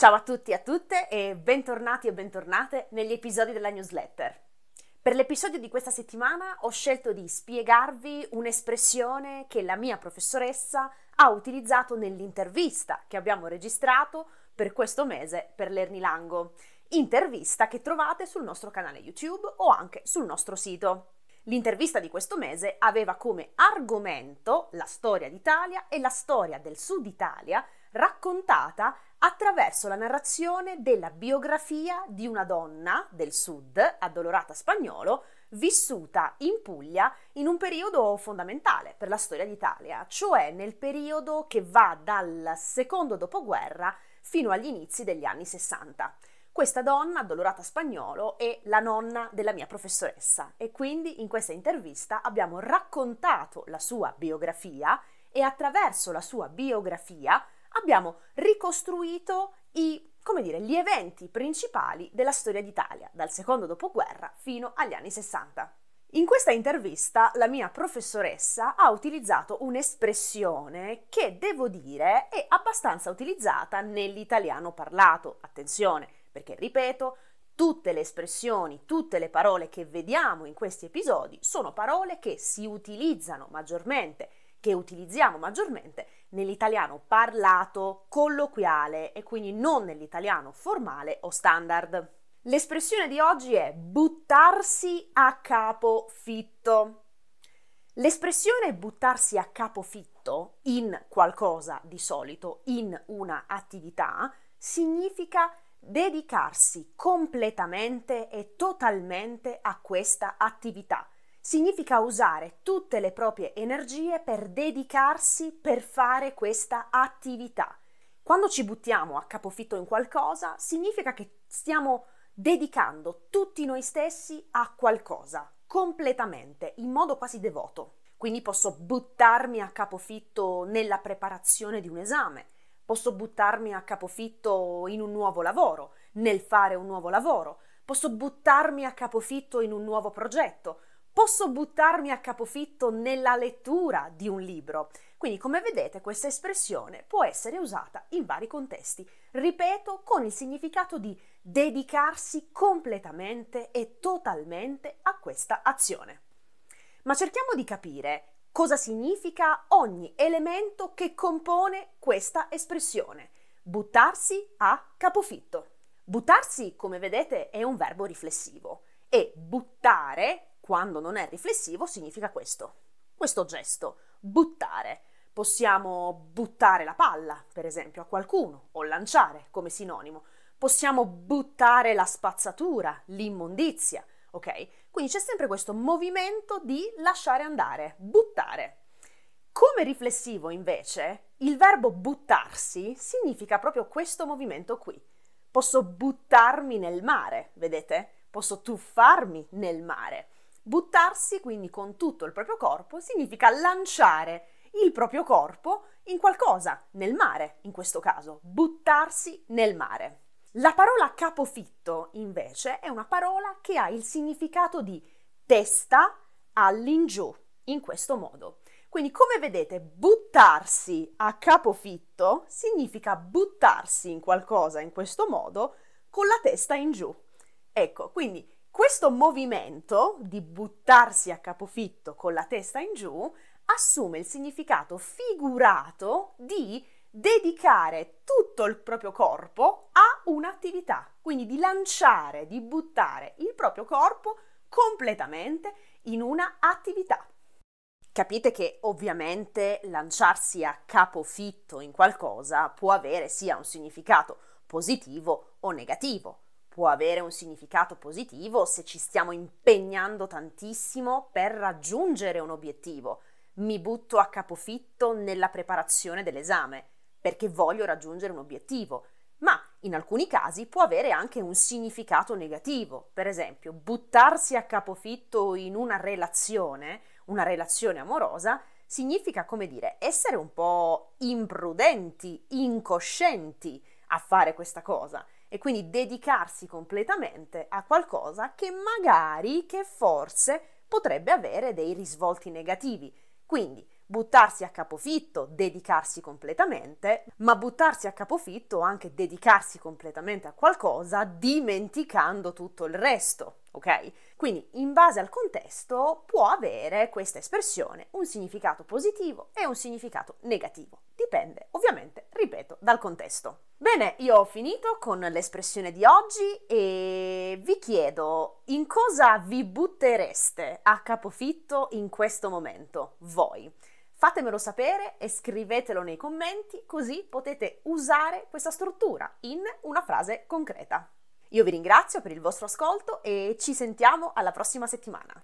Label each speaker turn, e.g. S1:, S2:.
S1: Ciao a tutti e a tutte e bentornati e bentornate negli episodi della newsletter. Per l'episodio di questa settimana ho scelto di spiegarvi un'espressione che la mia professoressa ha utilizzato nell'intervista che abbiamo registrato per questo mese per l'Ernilango, intervista che trovate sul nostro canale YouTube o anche sul nostro sito. L'intervista di questo mese aveva come argomento la storia d'Italia e la storia del Sud Italia raccontata attraverso la narrazione della biografia di una donna del sud, addolorata spagnolo, vissuta in Puglia in un periodo fondamentale per la storia d'Italia, cioè nel periodo che va dal secondo dopoguerra fino agli inizi degli anni 60. Questa donna, addolorata spagnolo, è la nonna della mia professoressa e quindi in questa intervista abbiamo raccontato la sua biografia e attraverso la sua biografia abbiamo ricostruito i, come dire, gli eventi principali della storia d'Italia, dal secondo dopoguerra fino agli anni 60. In questa intervista la mia professoressa ha utilizzato un'espressione che devo dire è abbastanza utilizzata nell'italiano parlato. Attenzione, perché ripeto, tutte le espressioni, tutte le parole che vediamo in questi episodi sono parole che si utilizzano maggiormente, che utilizziamo maggiormente nell'italiano parlato, colloquiale e quindi non nell'italiano formale o standard. L'espressione di oggi è buttarsi a capo fitto. L'espressione buttarsi a capo fitto in qualcosa di solito, in una attività, significa dedicarsi completamente e totalmente a questa attività significa usare tutte le proprie energie per dedicarsi per fare questa attività. Quando ci buttiamo a capofitto in qualcosa, significa che stiamo dedicando tutti noi stessi a qualcosa, completamente, in modo quasi devoto. Quindi posso buttarmi a capofitto nella preparazione di un esame, posso buttarmi a capofitto in un nuovo lavoro, nel fare un nuovo lavoro, posso buttarmi a capofitto in un nuovo progetto, posso buttarmi a capofitto nella lettura di un libro. Quindi, come vedete, questa espressione può essere usata in vari contesti, ripeto, con il significato di dedicarsi completamente e totalmente a questa azione. Ma cerchiamo di capire cosa significa ogni elemento che compone questa espressione. Buttarsi a capofitto. Buttarsi, come vedete, è un verbo riflessivo e buttare quando non è riflessivo significa questo, questo gesto, buttare. Possiamo buttare la palla, per esempio, a qualcuno, o lanciare come sinonimo. Possiamo buttare la spazzatura, l'immondizia, ok? Quindi c'è sempre questo movimento di lasciare andare, buttare. Come riflessivo, invece, il verbo buttarsi significa proprio questo movimento qui. Posso buttarmi nel mare, vedete? Posso tuffarmi nel mare. Buttarsi quindi con tutto il proprio corpo significa lanciare il proprio corpo in qualcosa, nel mare in questo caso, buttarsi nel mare. La parola capofitto invece è una parola che ha il significato di testa all'ingiù, in questo modo. Quindi come vedete buttarsi a capofitto significa buttarsi in qualcosa in questo modo con la testa in giù. Ecco, quindi questo movimento di buttarsi a capofitto con la testa in giù assume il significato figurato di dedicare tutto il proprio corpo a un'attività, quindi di lanciare, di buttare il proprio corpo completamente in una attività. Capite che ovviamente lanciarsi a capofitto in qualcosa può avere sia un significato positivo o negativo può avere un significato positivo se ci stiamo impegnando tantissimo per raggiungere un obiettivo. Mi butto a capofitto nella preparazione dell'esame perché voglio raggiungere un obiettivo, ma in alcuni casi può avere anche un significato negativo. Per esempio, buttarsi a capofitto in una relazione, una relazione amorosa, significa, come dire, essere un po' imprudenti, incoscienti a fare questa cosa e quindi dedicarsi completamente a qualcosa che magari, che forse potrebbe avere dei risvolti negativi. Quindi buttarsi a capofitto, dedicarsi completamente, ma buttarsi a capofitto anche dedicarsi completamente a qualcosa dimenticando tutto il resto, ok? Quindi in base al contesto può avere questa espressione un significato positivo e un significato negativo. Dipende ovviamente, ripeto, dal contesto. Bene, io ho finito con l'espressione di oggi e vi chiedo in cosa vi buttereste a capofitto in questo momento, voi. Fatemelo sapere e scrivetelo nei commenti così potete usare questa struttura in una frase concreta. Io vi ringrazio per il vostro ascolto e ci sentiamo alla prossima settimana.